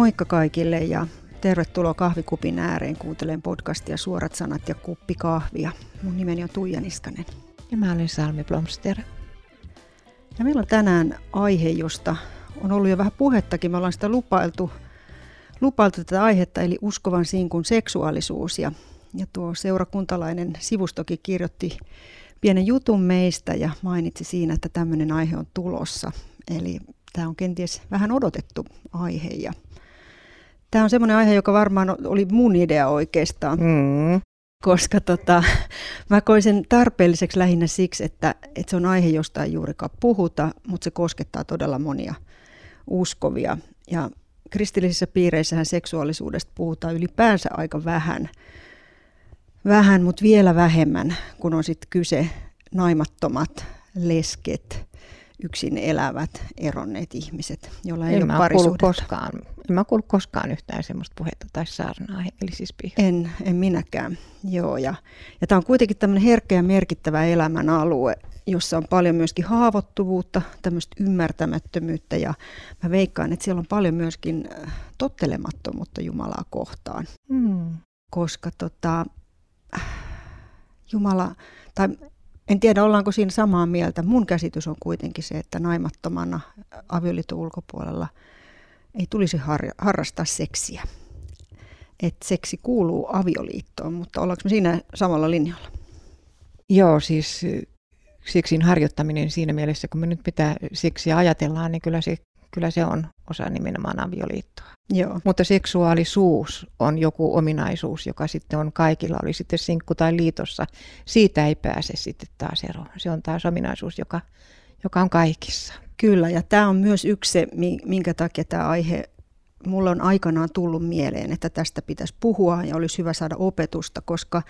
Moikka kaikille ja tervetuloa kahvikupin ääreen kuuntelemaan podcastia Suorat sanat ja kuppi kahvia. Mun nimeni on Tuija Niskanen. Ja mä olen Salmi Blomster. Ja meillä on tänään aihe, josta on ollut jo vähän puhettakin. Me ollaan sitä lupailtu, lupailtu tätä aihetta, eli uskovan sinkun seksuaalisuus. Ja, ja tuo seurakuntalainen sivustokin kirjoitti pienen jutun meistä ja mainitsi siinä, että tämmöinen aihe on tulossa. Eli tämä on kenties vähän odotettu aihe ja Tämä on semmoinen aihe, joka varmaan oli mun idea oikeastaan. Mm. Koska tota, mä koin sen tarpeelliseksi lähinnä siksi, että, että se on aihe, josta ei juurikaan puhuta, mutta se koskettaa todella monia uskovia. Ja kristillisissä piireissähän seksuaalisuudesta puhutaan ylipäänsä aika vähän, vähän mutta vielä vähemmän, kun on sitten kyse naimattomat lesket, yksin elävät, eronneet ihmiset, joilla ei en ole parisuhdetta. Koskaan, en mä kuullut koskaan yhtään sellaista puhetta tai saarnaa, eli siis En, en minäkään, joo. Ja, ja tämä on kuitenkin tämmöinen herkkä ja merkittävä elämän alue, jossa on paljon myöskin haavoittuvuutta, tämmöistä ymmärtämättömyyttä ja mä veikkaan, että siellä on paljon myöskin äh, tottelemattomuutta Jumalaa kohtaan. Hmm. Koska tota, äh, Jumala, tai en tiedä, ollaanko siinä samaa mieltä. Mun käsitys on kuitenkin se, että naimattomana avioliiton ulkopuolella ei tulisi har- harrastaa seksiä. Että seksi kuuluu avioliittoon, mutta ollaanko me siinä samalla linjalla? Joo, siis seksin harjoittaminen siinä mielessä, kun me nyt mitä seksiä ajatellaan, niin kyllä se kyllä se on osa nimenomaan avioliittoa. Joo. Mutta seksuaalisuus on joku ominaisuus, joka sitten on kaikilla, oli sitten sinkku tai liitossa. Siitä ei pääse sitten taas eroon. Se on taas ominaisuus, joka, joka on kaikissa. Kyllä, ja tämä on myös yksi se, minkä takia tämä aihe mulle on aikanaan tullut mieleen, että tästä pitäisi puhua ja olisi hyvä saada opetusta, koska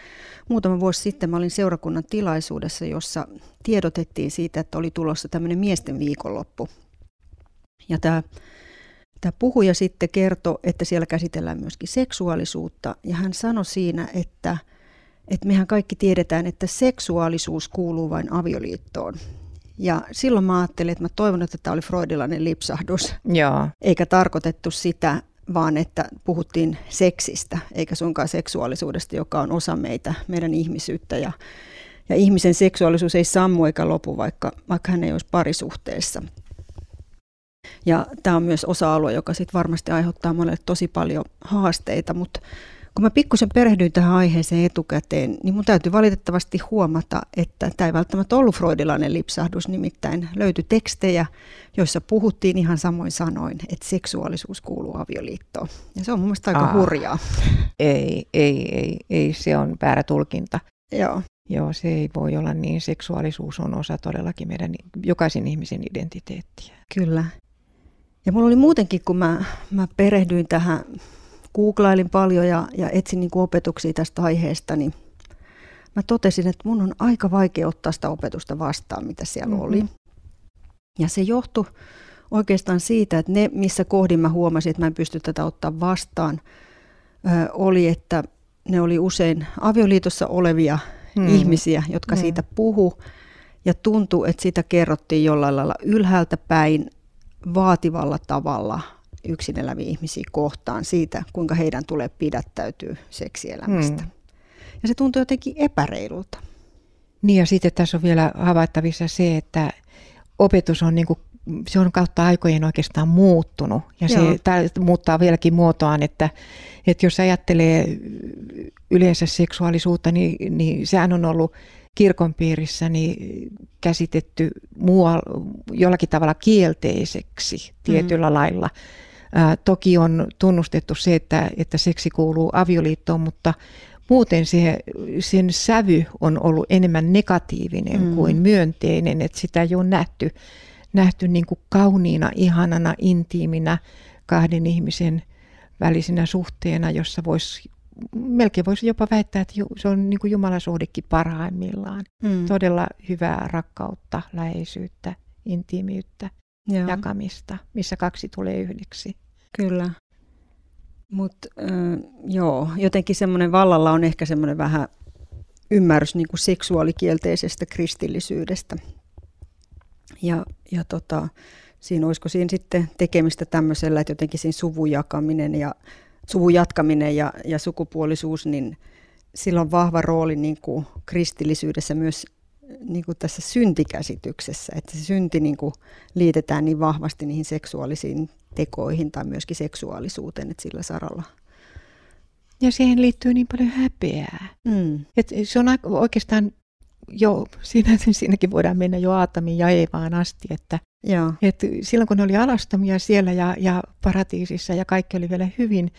muutama vuosi sitten mä olin seurakunnan tilaisuudessa, jossa tiedotettiin siitä, että oli tulossa tämmöinen miesten viikonloppu ja tämä, tämä puhuja sitten kertoi, että siellä käsitellään myöskin seksuaalisuutta. Ja hän sanoi siinä, että, että mehän kaikki tiedetään, että seksuaalisuus kuuluu vain avioliittoon. Ja silloin mä ajattelin, että mä toivon, että tämä oli freudilainen lipsahdus. Joo. Eikä tarkoitettu sitä, vaan että puhuttiin seksistä, eikä sunkaan seksuaalisuudesta, joka on osa meitä, meidän ihmisyyttä. Ja, ja ihmisen seksuaalisuus ei sammu eikä lopu, vaikka, vaikka hän ei olisi parisuhteessa. Ja tämä on myös osa-alue, joka sitten varmasti aiheuttaa monelle tosi paljon haasteita, mutta kun mä pikkusen perehdyin tähän aiheeseen etukäteen, niin mun täytyy valitettavasti huomata, että tämä ei välttämättä ollut freudilainen lipsahdus, nimittäin löytyi tekstejä, joissa puhuttiin ihan samoin sanoin, että seksuaalisuus kuuluu avioliittoon. Ja se on mun mielestä aika Aa, hurjaa. Ei, ei, ei, ei, se on väärä tulkinta. Joo. Joo, se ei voi olla niin. Seksuaalisuus on osa todellakin meidän jokaisen ihmisen identiteettiä. Kyllä. Ja mulla oli muutenkin, kun mä, mä perehdyin tähän, googlailin paljon ja, ja etsin niin kuin opetuksia tästä aiheesta, niin mä totesin, että mun on aika vaikea ottaa sitä opetusta vastaan, mitä siellä mm-hmm. oli. Ja se johtui oikeastaan siitä, että ne, missä kohdin mä huomasin, että mä en pysty tätä ottaa vastaan, ö, oli, että ne oli usein avioliitossa olevia mm. ihmisiä, jotka mm. siitä puhu ja tuntui, että sitä kerrottiin jollain lailla ylhäältä päin vaativalla tavalla yksin eläviä ihmisiä kohtaan siitä, kuinka heidän tulee pidättäytyä seksielämästä. Hmm. Ja se tuntuu jotenkin epäreilulta. Niin ja sitten tässä on vielä havaittavissa se, että opetus on niin kuin se on kautta aikojen oikeastaan muuttunut ja Joo. se muuttaa vieläkin muotoaan, että, että jos ajattelee yleensä seksuaalisuutta, niin, niin sehän on ollut kirkon piirissä niin käsitetty muualla, jollakin tavalla kielteiseksi tietyllä mm. lailla. Ää, toki on tunnustettu se, että, että seksi kuuluu avioliittoon, mutta muuten se, sen sävy on ollut enemmän negatiivinen mm. kuin myönteinen, että sitä ei ole nähty, nähty niin kuin kauniina, ihanana, intiiminä kahden ihmisen välisenä suhteena, jossa voisi melkein voisi jopa väittää, että se on niin kuin Jumalasuhdekin parhaimmillaan. Mm. Todella hyvää rakkautta, läheisyyttä, intiimiyttä, joo. jakamista, missä kaksi tulee yhdeksi. Kyllä. Mutta äh, joo, jotenkin semmoinen vallalla on ehkä semmoinen vähän ymmärrys niin kuin seksuaalikielteisestä kristillisyydestä. Ja, ja tota, siinä olisiko siinä sitten tekemistä tämmöisellä, että jotenkin siinä suvun jakaminen ja suvun jatkaminen ja, ja sukupuolisuus, niin sillä on vahva rooli niin kuin kristillisyydessä myös niin kuin tässä syntikäsityksessä, että se synti niin kuin liitetään niin vahvasti niihin seksuaalisiin tekoihin tai myöskin seksuaalisuuteen, että sillä saralla. Ja siihen liittyy niin paljon häpeää. Mm. Et se on oikeastaan jo, siinä, siinäkin voidaan mennä jo Aatamin ja Eevaan asti, että Joo. Et silloin kun ne oli alastomia siellä ja, ja paratiisissa ja kaikki oli vielä hyvin,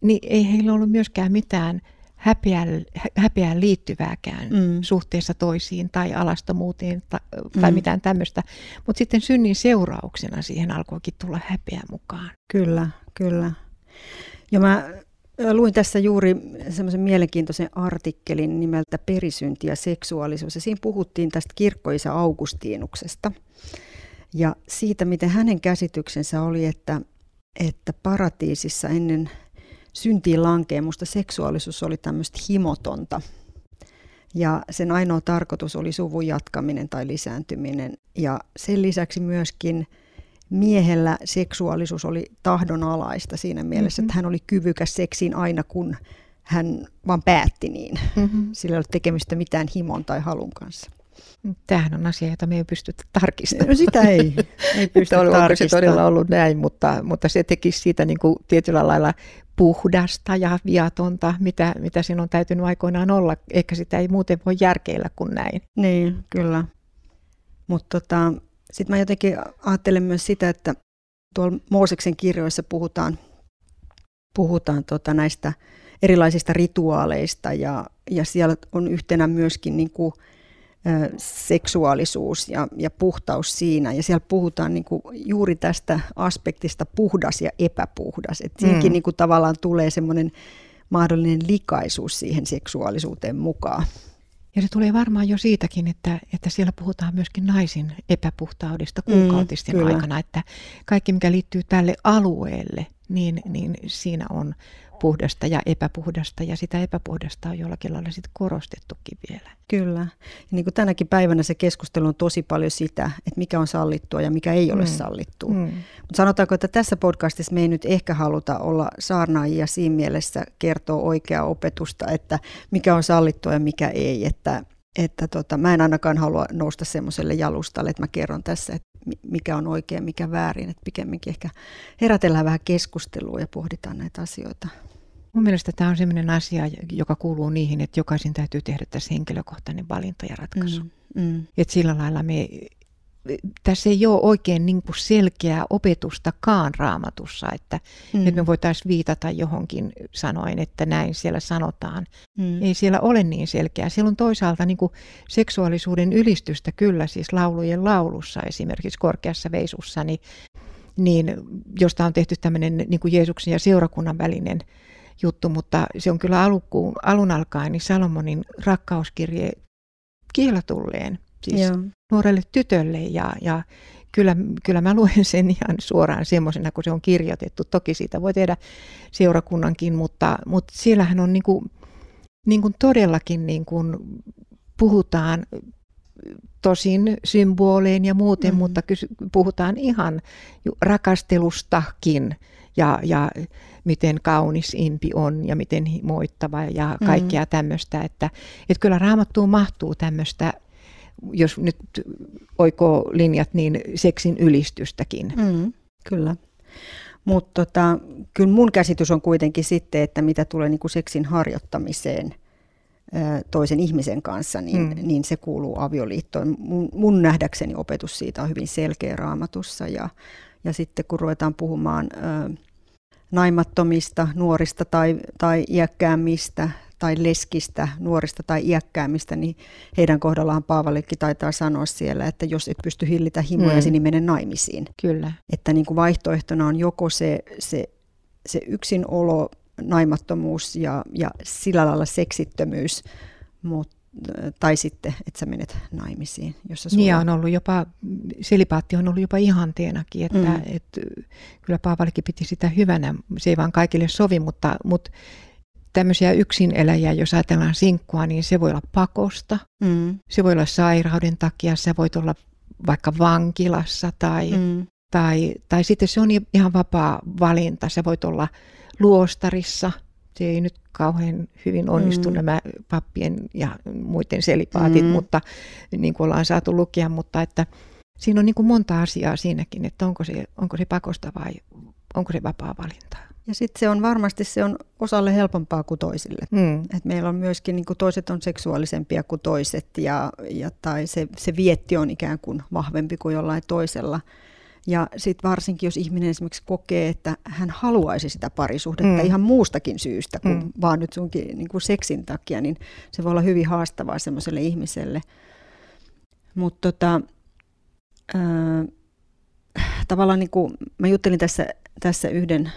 niin ei heillä ollut myöskään mitään häpeään, häpeään liittyvääkään mm. suhteessa toisiin tai alastomuuteen tai, tai mm. mitään tämmöistä. Mutta sitten synnin seurauksena siihen alkoikin tulla häpeä mukaan. Kyllä, kyllä. Ja mä luin tässä juuri semmoisen mielenkiintoisen artikkelin nimeltä Perisynti ja seksuaalisuus. Ja siinä puhuttiin tästä kirkkoisa Augustiinuksesta ja siitä, miten hänen käsityksensä oli, että, että paratiisissa ennen syntiin lankeemusta seksuaalisuus oli tämmöistä himotonta. Ja sen ainoa tarkoitus oli suvun jatkaminen tai lisääntyminen. Ja sen lisäksi myöskin miehellä seksuaalisuus oli tahdonalaista siinä mielessä, mm-hmm. että hän oli kyvykäs seksiin aina kun hän vaan päätti niin. Mm-hmm. Sillä ei ole tekemistä mitään himon tai halun kanssa. Tämähän on asia, jota me ei pystytä tarkistamaan. No sitä ei, ei pysty Onko se todella ollut näin, mutta, mutta se tekisi siitä niin kuin tietyllä lailla puhdasta ja viatonta, mitä, mitä siinä on täytynyt aikoinaan olla. Ehkä sitä ei muuten voi järkeillä kuin näin. Niin, kyllä. Mutta tota, sitten mä jotenkin ajattelen myös sitä, että tuolla Mooseksen kirjoissa puhutaan, puhutaan tota näistä erilaisista rituaaleista ja, ja siellä on yhtenä myöskin niin kuin, seksuaalisuus ja, ja puhtaus siinä. Ja siellä puhutaan niin kuin juuri tästä aspektista puhdas ja epäpuhdas. Että siinäkin mm. niin kuin tavallaan tulee semmoinen mahdollinen likaisuus siihen seksuaalisuuteen mukaan. Ja se tulee varmaan jo siitäkin, että, että siellä puhutaan myöskin naisin epäpuhtaudesta mm, kuukautisten mm, aikana, että kaikki mikä liittyy tälle alueelle, niin, niin siinä on puhdasta ja epäpuhdasta, ja sitä epäpuhdasta on jollakin lailla sitten korostettukin vielä. Kyllä. Ja niin kuin tänäkin päivänä se keskustelu on tosi paljon sitä, että mikä on sallittua ja mikä ei ole mm. sallittua. Mm. Mutta sanotaanko, että tässä podcastissa me ei nyt ehkä haluta olla saarnaajia siinä mielessä kertoa oikeaa opetusta, että mikä on sallittua ja mikä ei. Että, että tota, mä en ainakaan halua nousta semmoiselle jalustalle, että mä kerron tässä, että mikä on oikein, mikä väärin. Että pikemminkin ehkä herätellään vähän keskustelua ja pohditaan näitä asioita. Mun mielestä tämä on sellainen asia, joka kuuluu niihin, että jokaisen täytyy tehdä tässä henkilökohtainen valinta ja ratkaisu. Mm, mm. Et sillä lailla me, tässä ei ole oikein niin kuin selkeää opetustakaan raamatussa, että, mm. että me voitaisiin viitata johonkin sanoen, että näin siellä sanotaan. Mm. Ei siellä ole niin selkeää. Siellä on toisaalta niin kuin seksuaalisuuden ylistystä kyllä, siis laulujen laulussa esimerkiksi korkeassa veisussa, niin, niin josta on tehty tämmöinen niin kuin Jeesuksen ja seurakunnan välinen juttu, mutta se on kyllä alkuun, alun alkaen niin Salomonin rakkauskirje kiilatulleen, siis Joo. nuorelle tytölle ja, ja kyllä, kyllä mä luen sen ihan suoraan semmoisena, kun se on kirjoitettu. Toki siitä voi tehdä seurakunnankin, mutta, mutta siellähän on niin kuin, niin kuin todellakin niin kuin puhutaan tosin symbolein ja muuten, mm. mutta puhutaan ihan rakastelustakin ja, ja miten kaunis impi on ja miten himoittava ja mm. kaikkea mm. tämmöistä. Että, että kyllä raamattuun mahtuu tämmöistä, jos nyt oikoo linjat, niin seksin ylistystäkin. Mm, kyllä. Mutta tota, kyllä mun käsitys on kuitenkin sitten, että mitä tulee niin kuin seksin harjoittamiseen toisen ihmisen kanssa, niin, mm. niin se kuuluu avioliittoon. Mun, mun nähdäkseni opetus siitä on hyvin selkeä raamatussa ja, ja sitten kun ruvetaan puhumaan ö, naimattomista, nuorista tai, tai iäkkäämmistä tai leskistä, nuorista tai iäkkäämistä, niin heidän kohdallaan Paavallekin taitaa sanoa siellä, että jos et pysty hillitä himoja, mm. niin mene naimisiin. Kyllä. Että niin kuin vaihtoehtona on joko se, se, se yksinolo, naimattomuus ja, ja sillä lailla seksittömyys, mutta tai sitten, että sä menet naimisiin. Jossa sulla... Niin on ollut jopa, selipaatti on ollut jopa ihanteenakin, että, mm. että kyllä Paavalikin piti sitä hyvänä. Se ei vaan kaikille sovi, mutta, mutta tämmöisiä yksineläjiä, jos ajatellaan sinkkua, niin se voi olla pakosta, mm. se voi olla sairauden takia, se voi olla vaikka vankilassa tai, mm. Tai, tai sitten se on ihan vapaa valinta. Sä voit olla luostarissa. Se ei nyt kauhean hyvin onnistu mm. nämä pappien ja muiden selipaatit, mm. mutta niin kuin ollaan saatu lukea, mutta että siinä on niin kuin monta asiaa siinäkin, että onko se, onko se pakosta vai onko se vapaa valinta. Ja sitten se on varmasti se on osalle helpompaa kuin toisille. Mm. Et meillä on myöskin niin kuin toiset on seksuaalisempia kuin toiset ja, ja tai se, se vietti on ikään kuin vahvempi kuin jollain toisella. Ja sitten varsinkin, jos ihminen esimerkiksi kokee, että hän haluaisi sitä parisuhdetta mm. ihan muustakin syystä kuin mm. vaan nyt sunkin niin kuin seksin takia, niin se voi olla hyvin haastavaa semmoiselle ihmiselle. Mutta tota, tavallaan niin kuin, mä juttelin tässä, tässä yhden,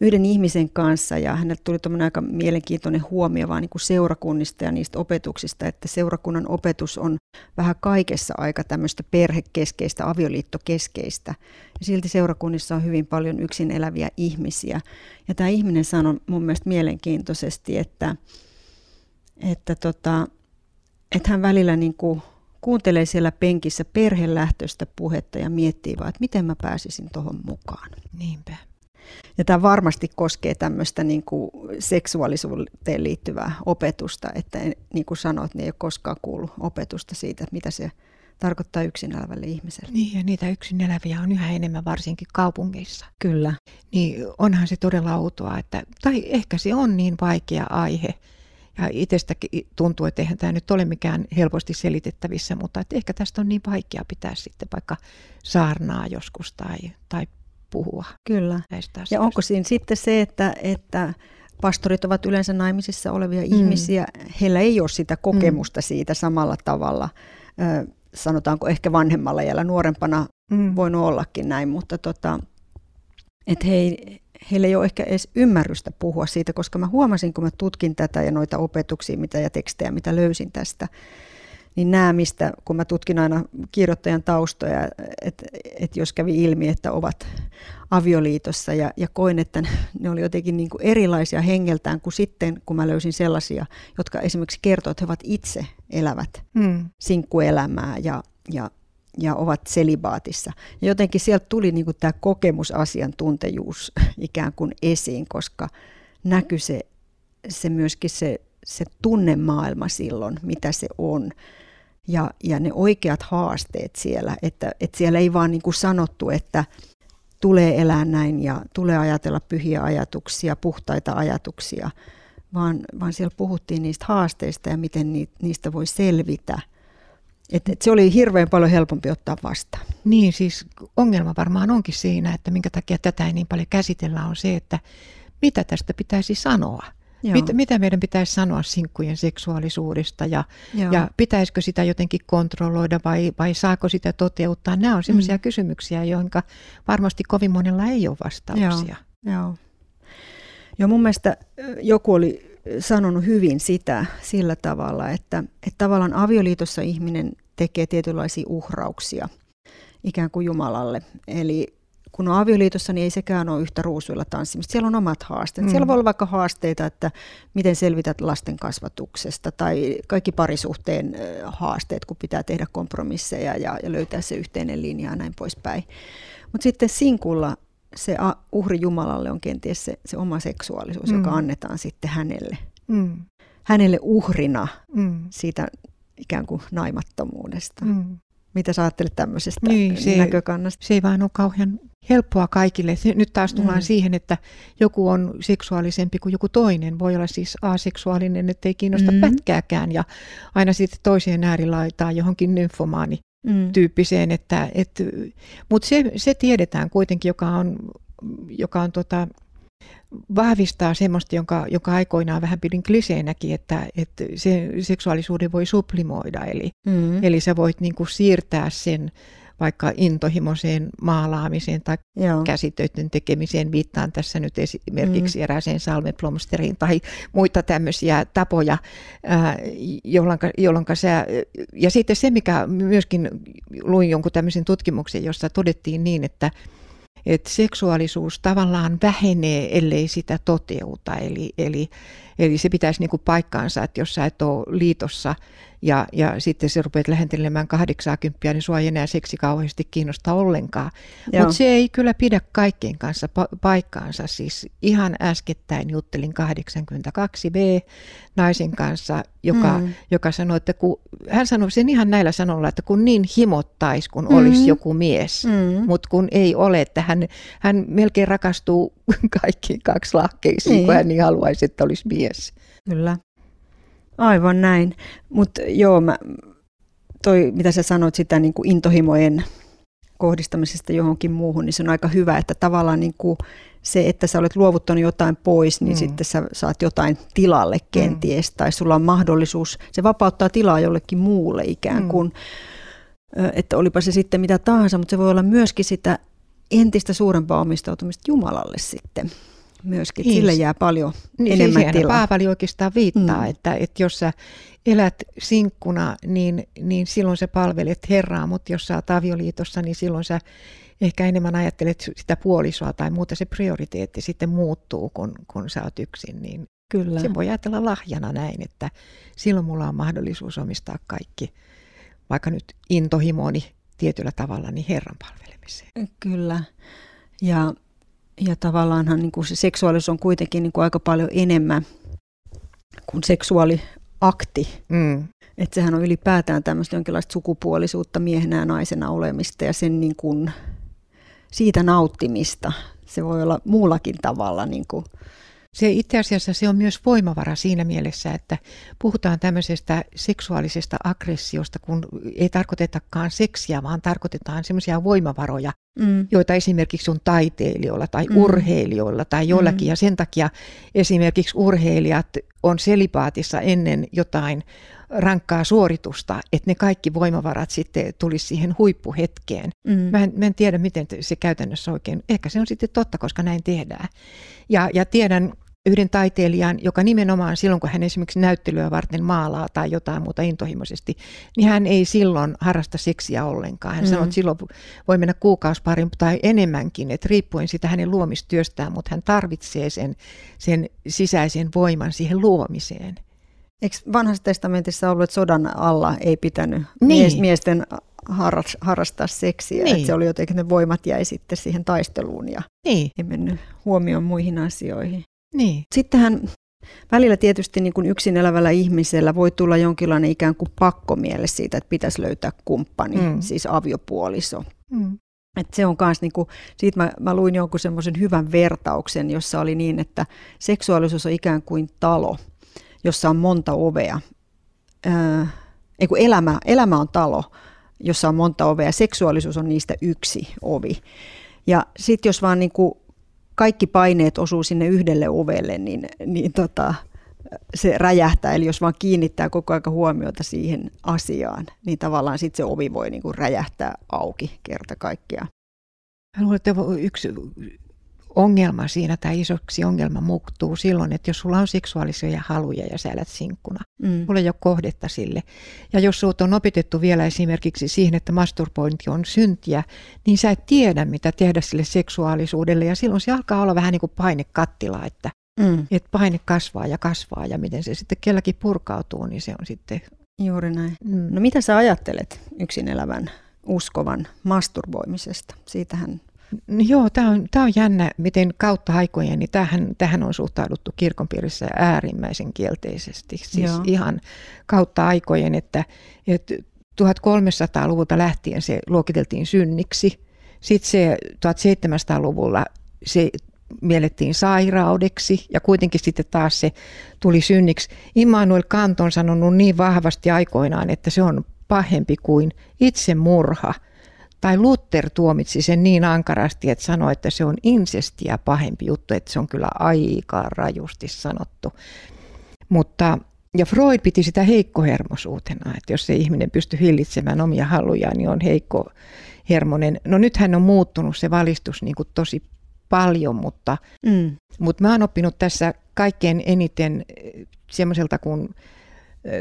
yhden ihmisen kanssa ja hänelle tuli tuommoinen aika mielenkiintoinen huomio vaan niin kuin seurakunnista ja niistä opetuksista, että seurakunnan opetus on vähän kaikessa aika tämmöistä perhekeskeistä, avioliittokeskeistä. Ja silti seurakunnissa on hyvin paljon yksin eläviä ihmisiä. Ja tämä ihminen sanoi mun mielestä mielenkiintoisesti, että, että, tota, että hän välillä niin kuin kuuntelee siellä penkissä perhelähtöistä puhetta ja miettii vaan, että miten mä pääsisin tuohon mukaan. Niinpä. Ja tämä varmasti koskee tämmöistä niin kuin seksuaalisuuteen liittyvää opetusta, että niin kuin sanoit, niin ei ole koskaan kuullut opetusta siitä, että mitä se tarkoittaa yksin elävälle ihmiselle. Niin, ja niitä yksin eläviä on yhä enemmän varsinkin kaupungeissa. Kyllä. Niin onhan se todella outoa, että, tai ehkä se on niin vaikea aihe, ja itsestäkin tuntuu, että eihän tämä nyt ole mikään helposti selitettävissä, mutta että ehkä tästä on niin vaikea pitää sitten vaikka saarnaa joskus tai, tai puhua Kyllä. näistä asioista. Ja onko siinä sitten se, että, että pastorit ovat yleensä naimisissa olevia mm. ihmisiä, heillä ei ole sitä kokemusta mm. siitä samalla tavalla, sanotaanko ehkä vanhemmalla jällä nuorempana mm. voinut ollakin näin, mutta tota, että he, heillä ei ole ehkä edes ymmärrystä puhua siitä, koska mä huomasin, kun mä tutkin tätä ja noita opetuksia mitä ja tekstejä, mitä löysin tästä, niin nämä, mistä, kun mä tutkin aina kirjoittajan taustoja, että et jos kävi ilmi, että ovat avioliitossa ja, ja koin, että ne oli jotenkin niin kuin erilaisia hengeltään kuin sitten, kun mä löysin sellaisia, jotka esimerkiksi kertovat, että he ovat itse elävät mm. sinkkuelämää ja, ja ja ovat selibaatissa. Ja jotenkin sieltä tuli niin kuin tämä kokemusasiantuntijuus ikään kuin esiin, koska näkyi se, se myöskin se, se tunnemaailma silloin, mitä se on. Ja, ja ne oikeat haasteet siellä, että, että siellä ei vaan niin kuin sanottu, että tulee elää näin ja tulee ajatella pyhiä ajatuksia, puhtaita ajatuksia, vaan, vaan siellä puhuttiin niistä haasteista ja miten niistä voi selvitä – et, et se oli hirveän paljon helpompi ottaa vastaan. Niin, siis ongelma varmaan onkin siinä, että minkä takia tätä ei niin paljon käsitellä, on se, että mitä tästä pitäisi sanoa. Mit, mitä meidän pitäisi sanoa sinkkujen seksuaalisuudesta ja, ja pitäisikö sitä jotenkin kontrolloida vai, vai saako sitä toteuttaa? Nämä on sellaisia mm. kysymyksiä, joihin varmasti kovin monella ei ole vastauksia. Joo, joo. Joo, mun mielestä joku oli sanonut hyvin sitä sillä tavalla, että, että tavallaan avioliitossa ihminen tekee tietynlaisia uhrauksia ikään kuin Jumalalle. Eli kun on avioliitossa, niin ei sekään ole yhtä ruusuilla tanssimista. Siellä on omat haasteet. Mm. Siellä voi olla vaikka haasteita, että miten selvität lasten kasvatuksesta tai kaikki parisuhteen haasteet, kun pitää tehdä kompromisseja ja, ja löytää se yhteinen linja ja näin poispäin. Mutta sitten sinkulla se uhri Jumalalle on kenties se, se oma seksuaalisuus, mm. joka annetaan sitten hänelle. Mm. Hänelle uhrina mm. siitä ikään kuin naimattomuudesta. Mm. Mitä sä ajattelet tämmöisestä niin, se, näkökannasta? Se ei vaan ole kauhean helppoa kaikille. Nyt taas tullaan mm. siihen, että joku on seksuaalisempi kuin joku toinen. Voi olla siis aseksuaalinen, että ei kiinnosta mm. pätkääkään ja aina sitten toiseen äärilaitaan johonkin nymfomaani mm. tyyppiseen. Että, et, mutta se, se tiedetään kuitenkin, joka on, joka on tota, vahvistaa semmoista, jonka, jonka aikoinaan vähän pidin kliseenäkin, että, että se seksuaalisuuden voi sublimoida. Eli, mm. eli sä voit niin kuin siirtää sen vaikka intohimoiseen maalaamiseen tai Joo. käsitöiden tekemiseen. Viittaan tässä nyt esimerkiksi mm. erääseen salmeplomsteriin tai muita tämmöisiä tapoja, jolloin sä, ja sitten se, mikä myöskin luin jonkun tämmöisen tutkimuksen, jossa todettiin niin, että että seksuaalisuus tavallaan vähenee, ellei sitä toteuta. Eli, eli, eli se pitäisi niin kuin paikkaansa, että jos sä et ole liitossa ja, ja sitten se rupeat lähentelemään 80, niin sua ei enää seksi kauheasti kiinnosta ollenkaan. Mutta se ei kyllä pidä kaikkien kanssa pa- paikkaansa. Siis ihan äskettäin juttelin 82B naisen kanssa, joka, mm. joka sanoi, että kun, hän sanoi sen ihan näillä sanoilla, että kun niin himottaisi, kun mm. olisi joku mies, mm. mutta kun ei ole, että hän, hän melkein rakastuu kaikkiin kaksi lahkeisiin, niin. kun hän niin haluaisi, että olisi mies. Kyllä. Aivan näin. Mutta joo, mä, toi, mitä sä sanoit sitä niin kuin intohimojen kohdistamisesta johonkin muuhun, niin se on aika hyvä, että tavallaan niin kuin se, että sä olet luovuttanut jotain pois, niin mm. sitten sä saat jotain tilalle kenties, mm. tai sulla on mahdollisuus, se vapauttaa tilaa jollekin muulle ikään mm. kuin, mm. että olipa se sitten mitä tahansa, mutta se voi olla myöskin sitä entistä suurempaa omistautumista Jumalalle sitten myöskin. Niin. Sille jää paljon niin, enemmän siis tilaa. Paavali oikeastaan viittaa, mm. että, että jos sä elät sinkkuna, niin, niin silloin sä palvelet Herraa, mutta jos sä oot avioliitossa, niin silloin sä ehkä enemmän ajattelet sitä puolisoa tai muuta se prioriteetti sitten muuttuu, kun, kun sä oot yksin. Niin Kyllä. Se voi ajatella lahjana näin, että silloin mulla on mahdollisuus omistaa kaikki, vaikka nyt intohimoni tietyllä tavalla, niin Herran palvelemiseen. Kyllä. Ja ja tavallaanhan niin kuin se seksuaalisuus on kuitenkin niin kuin aika paljon enemmän kuin seksuaaliakti. Mm. Että sehän on ylipäätään tämmöistä jonkinlaista sukupuolisuutta miehenä ja naisena olemista ja sen niin kuin, siitä nauttimista. Se voi olla muullakin tavalla niin kuin, se itse asiassa se on myös voimavara siinä mielessä, että puhutaan tämmöisestä seksuaalisesta aggressiosta, kun ei tarkoitetakaan seksiä, vaan tarkoitetaan semmoisia voimavaroja, mm. joita esimerkiksi on taiteilijoilla tai mm. urheilijoilla tai jollakin. Mm. Ja sen takia esimerkiksi urheilijat on selipaatissa ennen jotain rankkaa suoritusta, että ne kaikki voimavarat sitten tulisi siihen huippuhetkeen. Mm. Mä, en, mä en tiedä, miten se käytännössä oikein, ehkä se on sitten totta, koska näin tehdään. Ja, ja tiedän yhden taiteilijan, joka nimenomaan silloin, kun hän esimerkiksi näyttelyä varten maalaa tai jotain muuta intohimoisesti, niin hän ei silloin harrasta seksiä ollenkaan. Hän mm. sanoo, että silloin voi mennä kuukausiparin tai enemmänkin, että riippuen sitä hänen luomistyöstään, mutta hän tarvitsee sen, sen sisäisen voiman siihen luomiseen. Eikö vanhassa testamentissa ollut, että sodan alla ei pitänyt niin. miesten harrastaa seksiä, niin. että se oli jotenkin ne voimat jäi sitten siihen taisteluun ja niin. ei mennyt huomioon muihin asioihin. Niin. Sittenhän välillä tietysti niin kuin yksin elävällä ihmisellä voi tulla jonkinlainen ikään kuin pakkomiele siitä, että pitäisi löytää kumppani, mm. siis aviopuoliso. Mm. Et se on kans niinku, siitä mä, mä luin jonkun semmoisen hyvän vertauksen, jossa oli niin, että seksuaalisuus on ikään kuin talo, jossa on monta ovea. Öö, ei kun elämä, elämä on talo, jossa on monta ovea seksuaalisuus on niistä yksi ovi. Ja sitten jos vaan niinku kaikki paineet osuu sinne yhdelle ovelle, niin, niin tota, se räjähtää. Eli jos vaan kiinnittää koko ajan huomiota siihen asiaan, niin tavallaan sitten se ovi voi niinku räjähtää auki kerta kaikkiaan. Luulen, että yksi ongelma siinä tai isoksi ongelma muuttuu silloin, että jos sulla on seksuaalisia haluja ja sä elät sinkkuna, mm. mulla ei ole kohdetta sille. Ja jos sut on opetettu vielä esimerkiksi siihen, että masturbointi on syntiä, niin sä et tiedä, mitä tehdä sille seksuaalisuudelle. Ja silloin se alkaa olla vähän niin kuin painekattila, että, mm. että paine kasvaa ja kasvaa ja miten se sitten kelläkin purkautuu, niin se on sitten... Juuri näin. Mm. No mitä sä ajattelet yksin elävän uskovan masturboimisesta? Siitähän No joo, tämä on, tämä on jännä, miten kautta aikojen, niin tähän, tähän on suhtauduttu kirkonpiirissä äärimmäisen kielteisesti. Siis joo. ihan kautta aikojen, että, että 1300-luvulta lähtien se luokiteltiin synniksi. Sitten se 1700-luvulla se miellettiin sairaudeksi ja kuitenkin sitten taas se tuli synniksi. Immanuel Kant on sanonut niin vahvasti aikoinaan, että se on pahempi kuin itsemurha – tai Luther tuomitsi sen niin ankarasti, että sanoi, että se on insestiä pahempi juttu, että se on kyllä aika rajusti sanottu. Mutta, ja Freud piti sitä heikkohermosuutena, että jos se ihminen pystyy hillitsemään omia halujaan, niin on heikkohermonen. No nythän on muuttunut se valistus niin kuin tosi paljon, mutta, mm. mutta mä oon oppinut tässä kaikkein eniten semmoiselta kuin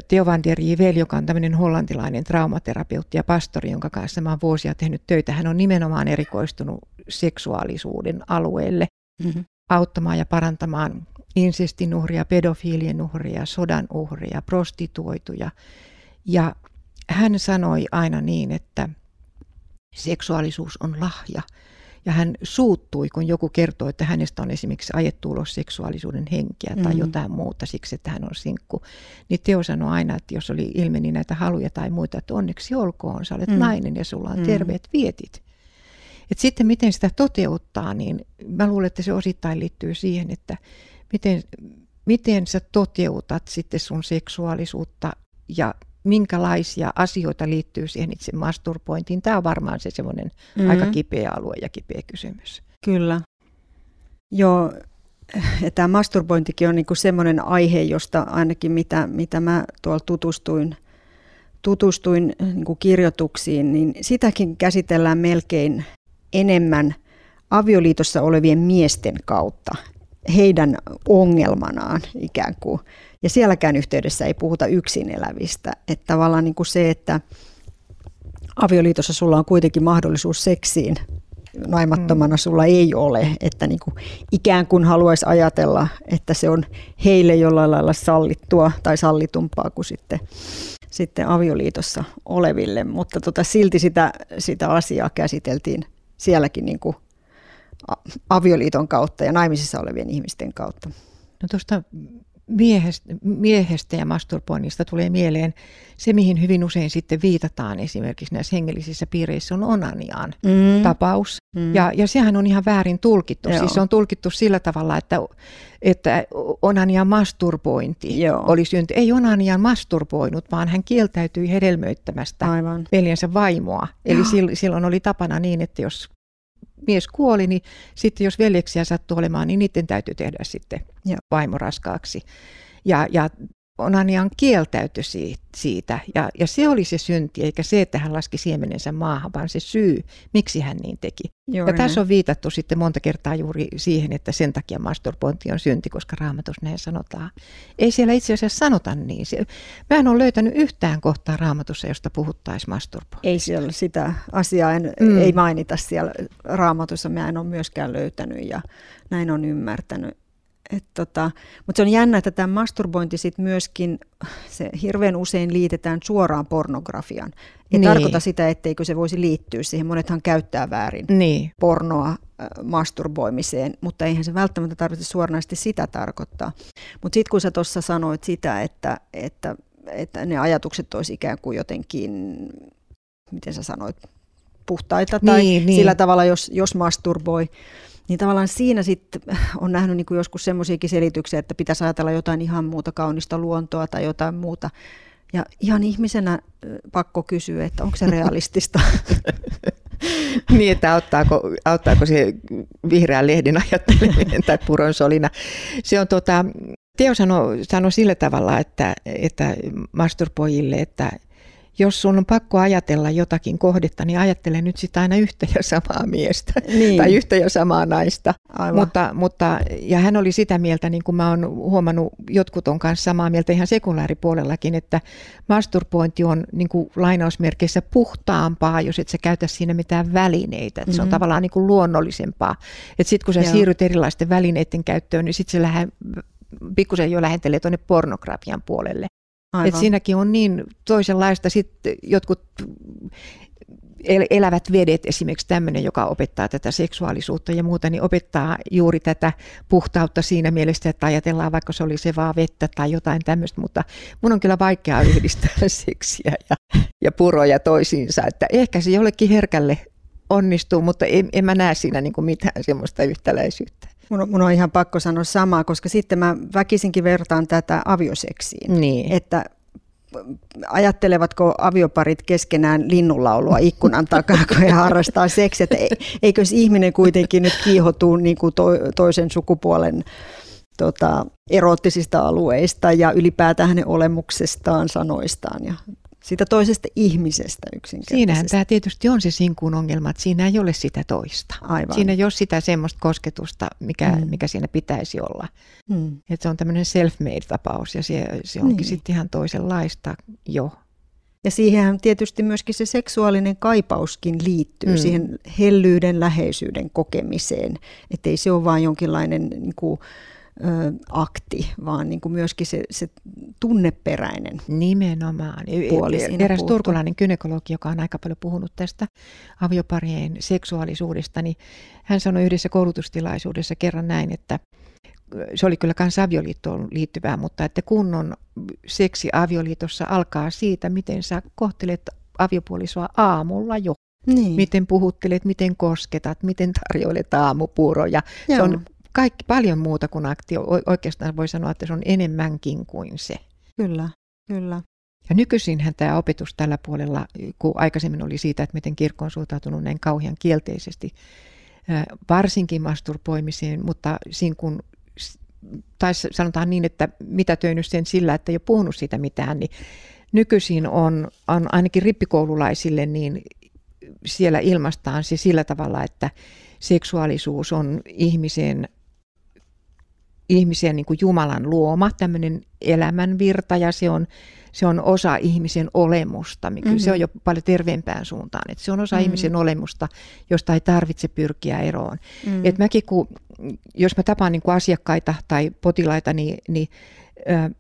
Theo van der Jivel, joka on tämmöinen hollantilainen traumaterapeutti ja pastori, jonka kanssa mä oon vuosia tehnyt töitä. Hän on nimenomaan erikoistunut seksuaalisuuden alueelle mm-hmm. auttamaan ja parantamaan insestin uhria, pedofiilien uhria, sodan uhria, prostituoituja Ja hän sanoi aina niin, että seksuaalisuus on lahja. Ja hän suuttui, kun joku kertoi, että hänestä on esimerkiksi ajettu ulos seksuaalisuuden henkeä tai mm. jotain muuta siksi, että hän on sinkku. Niin Teo sanoi aina, että jos oli ilmeni näitä haluja tai muita, että onneksi olkoon, sä olet mm. nainen ja sulla on mm. terveet vietit. Et sitten miten sitä toteuttaa, niin mä luulen, että se osittain liittyy siihen, että miten, miten sä toteutat sitten sun seksuaalisuutta ja minkälaisia asioita liittyy siihen itse masturbointiin. Tämä on varmaan se semmoinen mm-hmm. aika kipeä alue ja kipeä kysymys. Kyllä. Joo, ja tämä masturbointikin on niinku semmoinen aihe, josta ainakin mitä, mitä mä tuolla tutustuin, tutustuin niinku kirjoituksiin, niin sitäkin käsitellään melkein enemmän avioliitossa olevien miesten kautta, heidän ongelmanaan ikään kuin. Ja sielläkään yhteydessä ei puhuta yksin elävistä. Että tavallaan niin kuin se, että avioliitossa sulla on kuitenkin mahdollisuus seksiin, naimattomana mm. sulla ei ole, että niin kuin ikään kuin haluaisi ajatella, että se on heille jollain lailla sallittua tai sallitumpaa kuin sitten, sitten avioliitossa oleville, mutta tota, silti sitä, sitä asiaa käsiteltiin sielläkin niin kuin avioliiton kautta ja naimisissa olevien ihmisten kautta. No tuosta miehestä, miehestä ja masturboinnista tulee mieleen se, mihin hyvin usein sitten viitataan esimerkiksi näissä hengellisissä piireissä, on onaniaan mm. tapaus. Mm. Ja, ja sehän on ihan väärin tulkittu. Joo. Siis se on tulkittu sillä tavalla, että, että onanian masturbointi Joo. oli synty. Ei onanian masturboinut, vaan hän kieltäytyi hedelmöittämästä Aivan. veljensä vaimoa. Eli Joo. silloin oli tapana niin, että jos mies kuoli, niin sitten jos veljeksiä sattuu olemaan, niin niiden täytyy tehdä sitten Joo. vaimo raskaaksi. Ja, ja Onanian kieltäytyi siitä, ja, ja se oli se synti, eikä se, että hän laski siemenensä maahan, vaan se syy, miksi hän niin teki. Juuri ja tässä on viitattu sitten monta kertaa juuri siihen, että sen takia masturbointi on synti, koska raamatus näin sanotaan. Ei siellä itse asiassa sanota niin. Mä en ole löytänyt yhtään kohtaa raamatussa, josta puhuttaisiin masturbointi. Ei siellä sitä asiaa en, mm. ei mainita siellä raamatussa, mä en ole myöskään löytänyt ja näin on ymmärtänyt. Et tota, mutta se on jännä, että tämä masturbointi sit myöskin, se hirveän usein liitetään suoraan pornografiaan. Ei niin. tarkoita sitä, etteikö se voisi liittyä siihen. Monethan käyttää väärin niin. pornoa masturboimiseen, mutta eihän se välttämättä tarvitse suoranaisesti sitä tarkoittaa. Mutta sitten kun sä tuossa sanoit sitä, että, että, että ne ajatukset olisi ikään kuin jotenkin, miten sä sanoit, puhtaita tai niin, niin. sillä tavalla, jos, jos masturboi, niin tavallaan siinä sitten on nähnyt niin kuin joskus semmoisiakin selityksiä, että pitäisi ajatella jotain ihan muuta kaunista luontoa tai jotain muuta. Ja ihan ihmisenä pakko kysyä, että onko se realistista? niin, että auttaako, auttaako se vihreän lehden ajatteleminen tai puronsolina. Se on tota, Teo sanoi sano sillä tavalla, että, että masturbojille, että jos sun on pakko ajatella jotakin kohdetta, niin ajattele nyt sitä aina yhtä ja samaa miestä niin. tai yhtä ja samaa naista. Mutta, mutta, ja hän oli sitä mieltä, niin kuin mä oon huomannut, jotkut on kanssa samaa mieltä ihan sekulaaripuolellakin, että masturbointi on niin kuin lainausmerkeissä puhtaampaa, jos et sä käytä siinä mitään välineitä. Mm-hmm. Se on mhm. tavallaan niin kuin luonnollisempaa. Sitten kun sä Joo. siirryt erilaisten välineiden käyttöön, niin sitten se lähde, pikkusen jo lähentelee tuonne pornografian puolelle. Et siinäkin on niin toisenlaista. Sitten jotkut elävät vedet, esimerkiksi tämmöinen, joka opettaa tätä seksuaalisuutta ja muuta, niin opettaa juuri tätä puhtautta siinä mielessä, että ajatellaan vaikka se oli se vaan vettä tai jotain tämmöistä, mutta mun on kyllä vaikeaa yhdistää seksiä ja, ja puroja toisiinsa, että ehkä se jollekin herkälle onnistuu, mutta en, en mä näe siinä niin mitään semmoista yhtäläisyyttä. Mun on, mun on ihan pakko sanoa samaa, koska sitten mä väkisinkin vertaan tätä avioseksiin. Niin. Että ajattelevatko avioparit keskenään linnunlaulua ikkunan takaa, kun he harrastaa seksiä. Että eikö ihminen kuitenkin nyt kiihotuu niin kuin to, toisen sukupuolen tota, erottisista alueista ja ylipäätään hänen olemuksestaan, sanoistaan ja siitä toisesta ihmisestä yksinkertaisesti. Siinähän tämä tietysti on se sinkuun ongelma, että siinä ei ole sitä toista. Aivan. Siinä ei ole sitä semmoista kosketusta, mikä, mm. mikä siinä pitäisi olla. Mm. Että se on tämmöinen self-made-tapaus ja se, se onkin niin. sitten ihan toisenlaista jo. Ja siihen tietysti myöskin se seksuaalinen kaipauskin liittyy, mm. siihen hellyyden, läheisyyden kokemiseen. Että ei se ole vain jonkinlainen niin kuin, akti, vaan niin kuin myöskin se, se tunneperäinen Nimenomaan. puoli Eräs puuttuu. turkulainen kynekologi, joka on aika paljon puhunut tästä avioparien seksuaalisuudesta, niin hän sanoi yhdessä koulutustilaisuudessa kerran näin, että se oli kyllä myös avioliittoon liittyvää, mutta että kunnon seksi avioliitossa alkaa siitä, miten sä kohtelet aviopuolisoa aamulla jo. Niin. Miten puhuttelet, miten kosketat, miten tarjoilet aamupuuroja. Joo. Se on kaikki paljon muuta kuin aktio. Oikeastaan voi sanoa, että se on enemmänkin kuin se. Kyllä, kyllä. Ja nykyisinhän tämä opetus tällä puolella, kun aikaisemmin oli siitä, että miten kirkko on suhtautunut näin kauhean kielteisesti, varsinkin masturboimiseen, mutta siinä kun, tai sanotaan niin, että mitä töinyt sen sillä, että ei ole puhunut siitä mitään, niin nykyisin on, on ainakin rippikoululaisille, niin siellä ilmastaan se sillä tavalla, että seksuaalisuus on ihmisen ihmisen niin kuin Jumalan luoma, tämmöinen elämänvirta ja se on, se on osa ihmisen olemusta, mikä mm-hmm. se on jo paljon terveempään suuntaan, että se on osa mm-hmm. ihmisen olemusta, josta ei tarvitse pyrkiä eroon. Mm-hmm. Et mäkin, kun, jos mä tapaan niin kuin asiakkaita tai potilaita, niin, niin äh,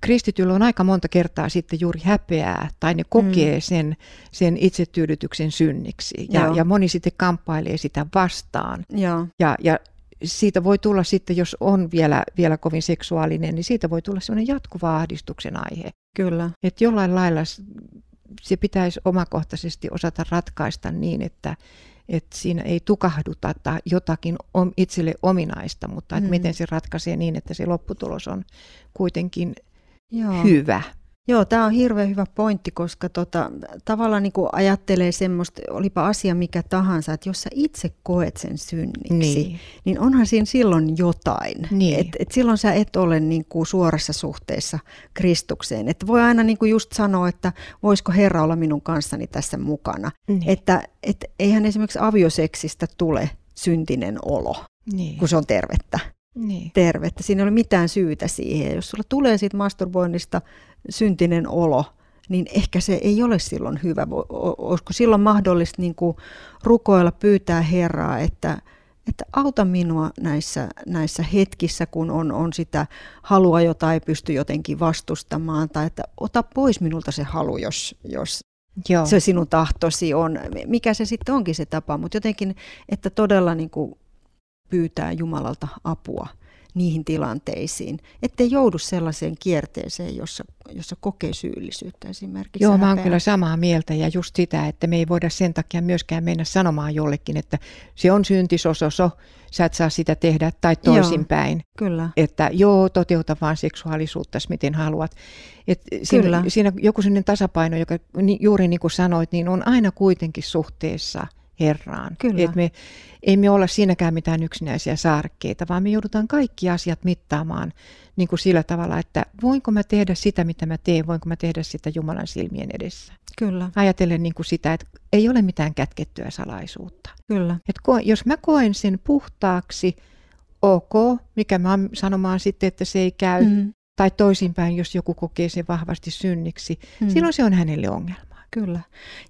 kristityllä on aika monta kertaa sitten juuri häpeää tai ne kokee mm. sen, sen itsetyydytyksen synniksi ja, ja moni sitten kamppailee sitä vastaan. Ja, ja, ja siitä voi tulla sitten, jos on vielä, vielä kovin seksuaalinen, niin siitä voi tulla sellainen jatkuva ahdistuksen aihe. Kyllä. Että jollain lailla se pitäisi omakohtaisesti osata ratkaista niin, että, että siinä ei tukahduta jotakin itselle ominaista, mutta että mm. miten se ratkaisee niin, että se lopputulos on kuitenkin Joo. hyvä. Joo, tämä on hirveän hyvä pointti, koska tota, tavallaan niin kuin ajattelee semmoista, olipa asia mikä tahansa, että jos sä itse koet sen synniksi, niin, niin onhan siinä silloin jotain. Niin. Et, et silloin sä et ole niin kuin suorassa suhteessa Kristukseen. Et voi aina niin kuin just sanoa, että voisiko Herra olla minun kanssani tässä mukana. Niin. Että et eihän esimerkiksi avioseksistä tule syntinen olo, niin. kun se on tervettä. Niin. tervettä. Siinä ei ole mitään syytä siihen. Jos sulla tulee siitä masturboinnista syntinen olo, niin ehkä se ei ole silloin hyvä. Olisiko silloin mahdollista niin kuin rukoilla, pyytää Herraa, että, että auta minua näissä, näissä hetkissä, kun on, on sitä halua, jota ei pysty jotenkin vastustamaan, tai että ota pois minulta se halu, jos, jos Joo. se sinun tahtosi on. Mikä se sitten onkin se tapa, mutta jotenkin, että todella niin kuin pyytää Jumalalta apua niihin tilanteisiin, ettei joudu sellaiseen kierteeseen, jossa, jossa kokee syyllisyyttä esimerkiksi. Joo, mä oon kyllä samaa mieltä ja just sitä, että me ei voida sen takia myöskään mennä sanomaan jollekin, että se on syntisososo, sä et saa sitä tehdä tai toisinpäin. Joo, kyllä. Että joo, toteuta vaan seksuaalisuutta miten haluat. Et siinä, kyllä. siinä joku sellainen tasapaino, joka juuri niin kuin sanoit, niin on aina kuitenkin suhteessa – Herraan. Kyllä. Et me, ei me olla siinäkään mitään yksinäisiä saarekkeita, vaan me joudutaan kaikki asiat mittaamaan niin kuin sillä tavalla, että voinko mä tehdä sitä, mitä mä teen, voinko mä tehdä sitä Jumalan silmien edessä. Kyllä. Ajatellen niin kuin sitä, että ei ole mitään kätkettyä salaisuutta. Kyllä. Et ko, jos mä koen sen puhtaaksi, ok, mikä mä sanomaan sitten, että se ei käy, mm. tai toisinpäin, jos joku kokee sen vahvasti synniksi, mm. silloin se on hänelle ongelma. Kyllä.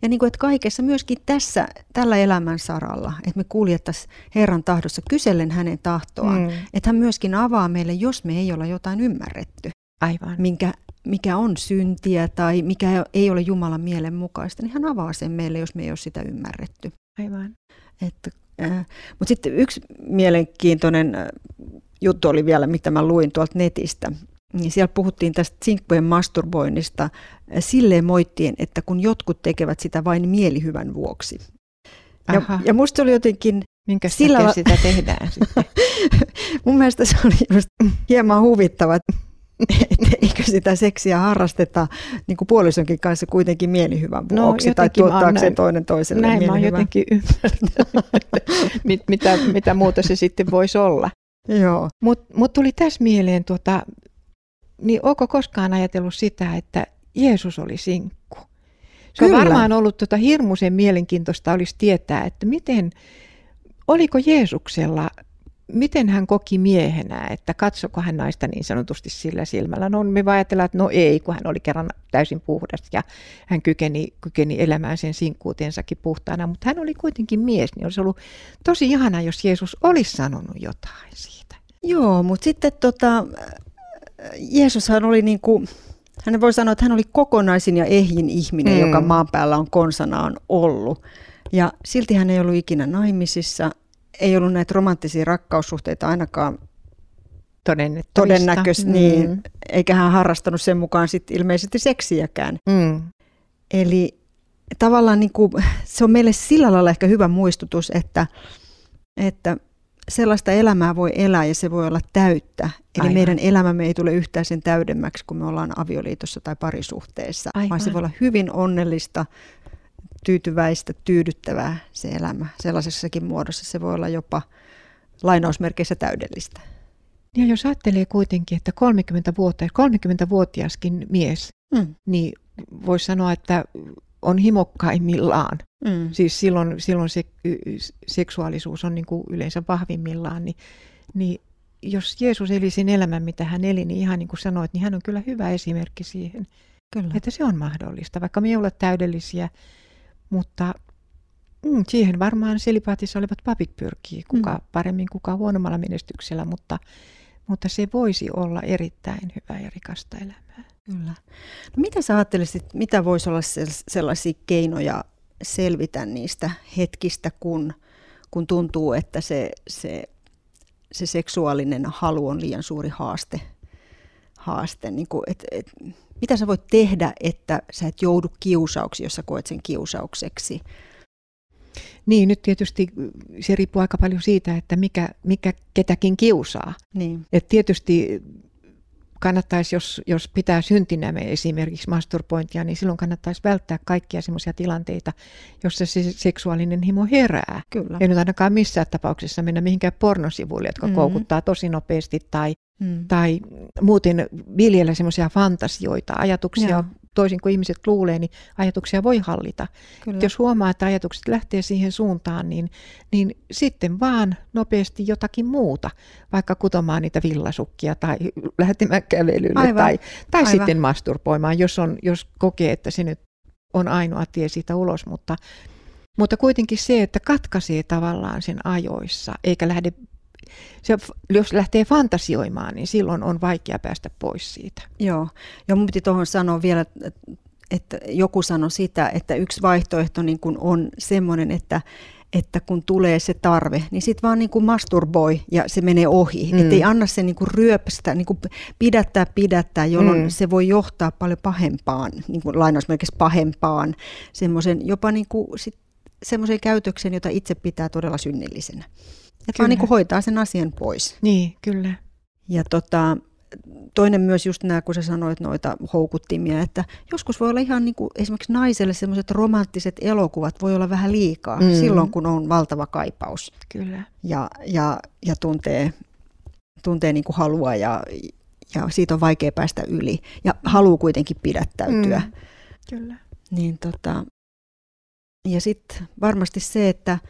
Ja niin kuin, että kaikessa myöskin tässä, tällä elämän saralla, että me kuljettaisiin Herran tahdossa kysellen hänen tahtoaan, mm. että hän myöskin avaa meille, jos me ei olla jotain ymmärretty. Aivan. Minkä, mikä on syntiä tai mikä ei ole Jumalan mielen mukaista, niin hän avaa sen meille, jos me ei ole sitä ymmärretty. Aivan. Että, äh, mutta sitten yksi mielenkiintoinen äh, juttu oli vielä, mitä mä luin tuolta netistä, siellä puhuttiin tästä sinkkujen masturboinnista silleen moittien, että kun jotkut tekevät sitä vain mielihyvän vuoksi. Ja, ja musta oli jotenkin... Minkä sillä sitä tehdään sitten? Mun mielestä se oli just hieman huvittava, että eikö sitä seksiä harrasteta niin kuin puolisonkin kanssa kuitenkin mielihyvän no, vuoksi, no, tai tuottaakseen toinen toiselle Näin mielihyvän. mä oon jotenkin ymmärtänyt, mit, mitä, mitä muuta se sitten voisi olla. Joo. Mutta mut tuli tässä mieleen tuota, niin onko koskaan ajatellut sitä, että Jeesus oli sinkku? Se Kyllä. on varmaan ollut tuota hirmuisen mielenkiintoista olisi tietää, että miten, oliko Jeesuksella, miten hän koki miehenä, että katsoko hän naista niin sanotusti sillä silmällä. No me ajatellaan, että no ei, kun hän oli kerran täysin puhdas ja hän kykeni, kykeni elämään sen sinkkuutensakin puhtaana, mutta hän oli kuitenkin mies, niin olisi ollut tosi ihana, jos Jeesus olisi sanonut jotain siitä. Joo, mutta sitten tota, Jeesushan oli niin kuin, hän voi sanoa, että hän oli kokonaisin ja ehjin ihminen, mm. joka maan päällä on konsanaan ollut. Ja silti hän ei ollut ikinä naimisissa, ei ollut näitä romanttisia rakkaussuhteita ainakaan todennäköisesti, niin, mm. eikä hän harrastanut sen mukaan sit ilmeisesti seksiäkään. Mm. Eli tavallaan niin kuin, se on meille sillä lailla ehkä hyvä muistutus, että, että sellaista elämää voi elää ja se voi olla täyttä. Eli Aivan. meidän elämämme ei tule yhtään sen täydemmäksi, kun me ollaan avioliitossa tai parisuhteessa, Aivan. vaan se voi olla hyvin onnellista, tyytyväistä, tyydyttävää se elämä. Sellaisessakin muodossa se voi olla jopa lainausmerkeissä täydellistä. Ja jos ajattelee kuitenkin, että 30 vuotta, 30-vuotiaskin mies, mm. niin voisi sanoa, että on himokkaimmillaan. Mm. Siis silloin, silloin se seksuaalisuus on niin kuin yleensä vahvimmillaan. Niin, niin jos Jeesus eli sen elämän, mitä hän eli, niin ihan niin kuin sanoit, niin hän on kyllä hyvä esimerkki siihen, kyllä. että se on mahdollista. Vaikka me ei ole täydellisiä, mutta mm, siihen varmaan selipaatissa olevat papit pyrkii, kuka mm. paremmin, kuka huonommalla menestyksellä, mutta, mutta se voisi olla erittäin hyvä ja rikasta elämää. Kyllä. No mitä sä ajattelisit, mitä voisi olla sellaisia keinoja selvitä niistä hetkistä, kun, kun tuntuu, että se, se, se seksuaalinen halu on liian suuri haaste? haaste niin kuin, et, et, mitä sä voit tehdä, että sä et joudu kiusauksi, jos sä koet sen kiusaukseksi? Niin, nyt tietysti se riippuu aika paljon siitä, että mikä, mikä ketäkin kiusaa. Niin. Et tietysti kannattaisi, jos, jos pitää syntinämme esimerkiksi masturbointia, niin silloin kannattaisi välttää kaikkia sellaisia tilanteita, jossa se seksuaalinen himo herää. Kyllä. Ei nyt ainakaan missään tapauksessa mennä mihinkään pornosivuille, jotka mm-hmm. koukuttaa tosi nopeasti tai, mm. tai muuten viljellä semmoisia fantasioita, ajatuksia Joo toisin kuin ihmiset luulee, niin ajatuksia voi hallita. Kyllä. Jos huomaa, että ajatukset lähtee siihen suuntaan, niin, niin sitten vaan nopeasti jotakin muuta, vaikka kutomaan niitä villasukkia tai lähtemään kävelylle Aivan. tai, tai Aivan. sitten masturboimaan, jos, on, jos kokee, että se nyt on ainoa tie siitä ulos, mutta, mutta kuitenkin se, että katkaisee tavallaan sen ajoissa, eikä lähde se, jos lähtee fantasioimaan, niin silloin on vaikea päästä pois siitä. Joo, ja mun piti tuohon sanoa vielä, että joku sanoi sitä, että yksi vaihtoehto niin kuin on semmoinen, että, että kun tulee se tarve, niin sitten vaan niin kuin masturboi ja se menee ohi. Mm. Että ei anna se niin kuin ryöpstä, niin kuin pidättää, pidättää, jolloin mm. se voi johtaa paljon pahempaan, niin kuin lainausmerkissä pahempaan, semmoisen jopa niin kuin sit, semmoiseen käytökseen, jota itse pitää todella synnillisenä. Että vaan niin kuin hoitaa sen asian pois. Niin, kyllä. Ja tota, toinen myös just nämä, kun sä sanoit noita houkuttimia, että joskus voi olla ihan niin kuin esimerkiksi naiselle semmoiset romanttiset elokuvat voi olla vähän liikaa mm. silloin, kun on valtava kaipaus. Kyllä. Ja, ja, ja tuntee, tuntee niin kuin halua ja, ja siitä on vaikea päästä yli. Ja haluaa kuitenkin pidättäytyä. Mm. Kyllä. Niin tota, ja sitten varmasti se, että että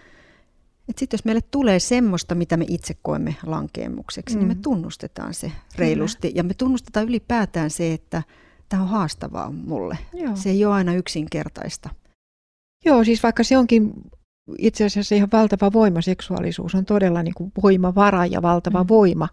sitten jos meille tulee semmoista, mitä me itse koemme lankeemukseksi, mm. niin me mm. tunnustetaan se reilusti. Kyllä. Ja me tunnustetaan ylipäätään se, että tämä on haastavaa mulle. Joo. Se ei ole aina yksinkertaista. Joo, siis vaikka se onkin itse asiassa ihan valtava voima, seksuaalisuus on todella niin kuin voimavara ja valtava mm. voima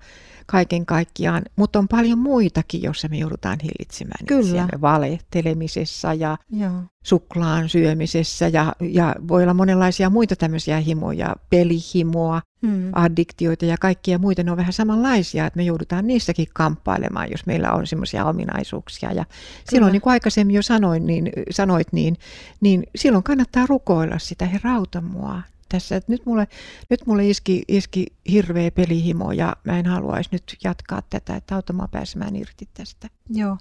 kaiken kaikkiaan, mutta on paljon muitakin, joissa me joudutaan hillitsemään Kyllä. valehtelemisessa ja Joo. suklaan syömisessä ja, ja voi olla monenlaisia muita tämmöisiä himoja, pelihimoa, hmm. addiktioita ja kaikkia muita. Ne on vähän samanlaisia, että me joudutaan niissäkin kamppailemaan, jos meillä on semmoisia ominaisuuksia. Ja silloin, niin kuin aikaisemmin jo sanoin, niin, sanoit, niin, niin silloin kannattaa rukoilla sitä, he rauta mua, tässä, että nyt mulle, nyt mulle iski, iski hirveä pelihimo ja mä en haluaisi nyt jatkaa tätä, että auta mä pääsemään irti tästä. Joo,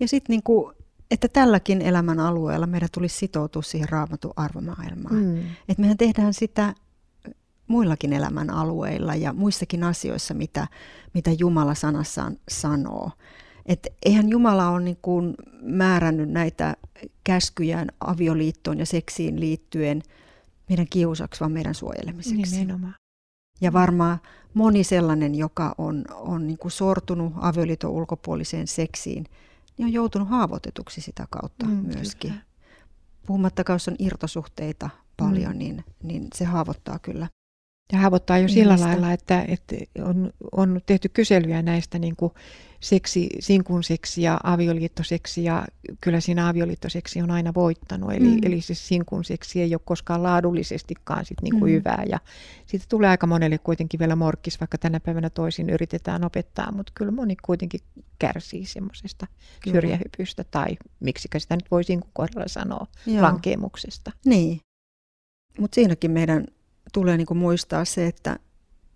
ja sitten niin kuin, että tälläkin elämän alueella meidän tulisi sitoutua siihen raamatun arvomaailmaan. Mm. Että mehän tehdään sitä muillakin elämän alueilla ja muissakin asioissa, mitä, mitä Jumala sanassaan sanoo. Et eihän Jumala ole niin kuin määrännyt näitä käskyjään avioliittoon ja seksiin liittyen – meidän kiusaksi, vaan meidän suojelemiseksi. Nimenomaan. Ja varmaan moni sellainen, joka on, on niin kuin sortunut avioliiton ulkopuoliseen seksiin, niin on joutunut haavoitetuksi sitä kautta mm, myöskin. Kyllä. Puhumattakaan, jos on irtosuhteita paljon, mm. niin, niin se haavoittaa kyllä. Ja haavoittaa jo sillä lailla, että, että on, on tehty kyselyjä näistä niin kuin seksi, sinkun seksi ja avioliittoseksi ja kyllä siinä avioliittoseksi on aina voittanut. Eli, mm. eli se sinkun seksi ei ole koskaan laadullisestikaan sit niinku mm. hyvää ja siitä tulee aika monelle kuitenkin vielä morkkis, vaikka tänä päivänä toisin yritetään opettaa, mutta kyllä moni kuitenkin kärsii semmoisesta syrjähypystä tai miksikä sitä nyt voi sinkun kohdalla sanoa, Joo. lankeemuksesta. Niin, mutta siinäkin meidän tulee niinku muistaa se, että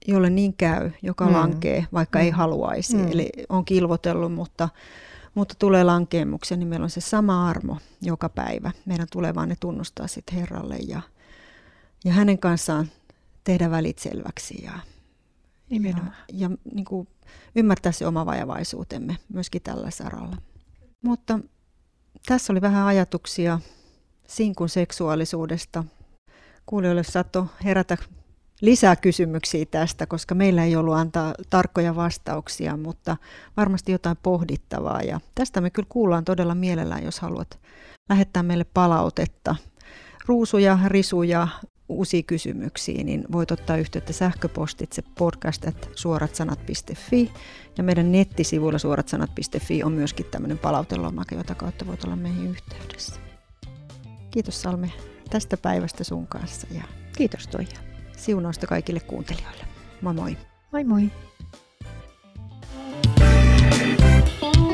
jolle niin käy, joka mm. lankee, vaikka mm. ei haluaisi. Mm. Eli on kilvotellut, mutta, mutta tulee lankeemuksia, niin meillä on se sama armo joka päivä. Meidän tulee vaan ne tunnustaa sitten Herralle ja, ja hänen kanssaan tehdä välit selväksi ja, Nimenomaan. ja, ja niin kuin ymmärtää se oma vajavaisuutemme myöskin tällä saralla. Mutta tässä oli vähän ajatuksia sinkun seksuaalisuudesta. Kuulijoille saattoi herätä lisää kysymyksiä tästä, koska meillä ei ollut antaa tarkkoja vastauksia, mutta varmasti jotain pohdittavaa. Ja tästä me kyllä kuullaan todella mielellään, jos haluat lähettää meille palautetta. Ruusuja, risuja, uusia kysymyksiä, niin voit ottaa yhteyttä sähköpostitse podcast.suoratsanat.fi ja meidän nettisivuilla suoratsanat.fi on myöskin tämmöinen palautelomake, jota kautta voit olla meihin yhteydessä. Kiitos Salme tästä päivästä sun kanssa. Ja Kiitos Toija. Siunausta kaikille kuuntelijoille. Moi moi. Moi moi. thank you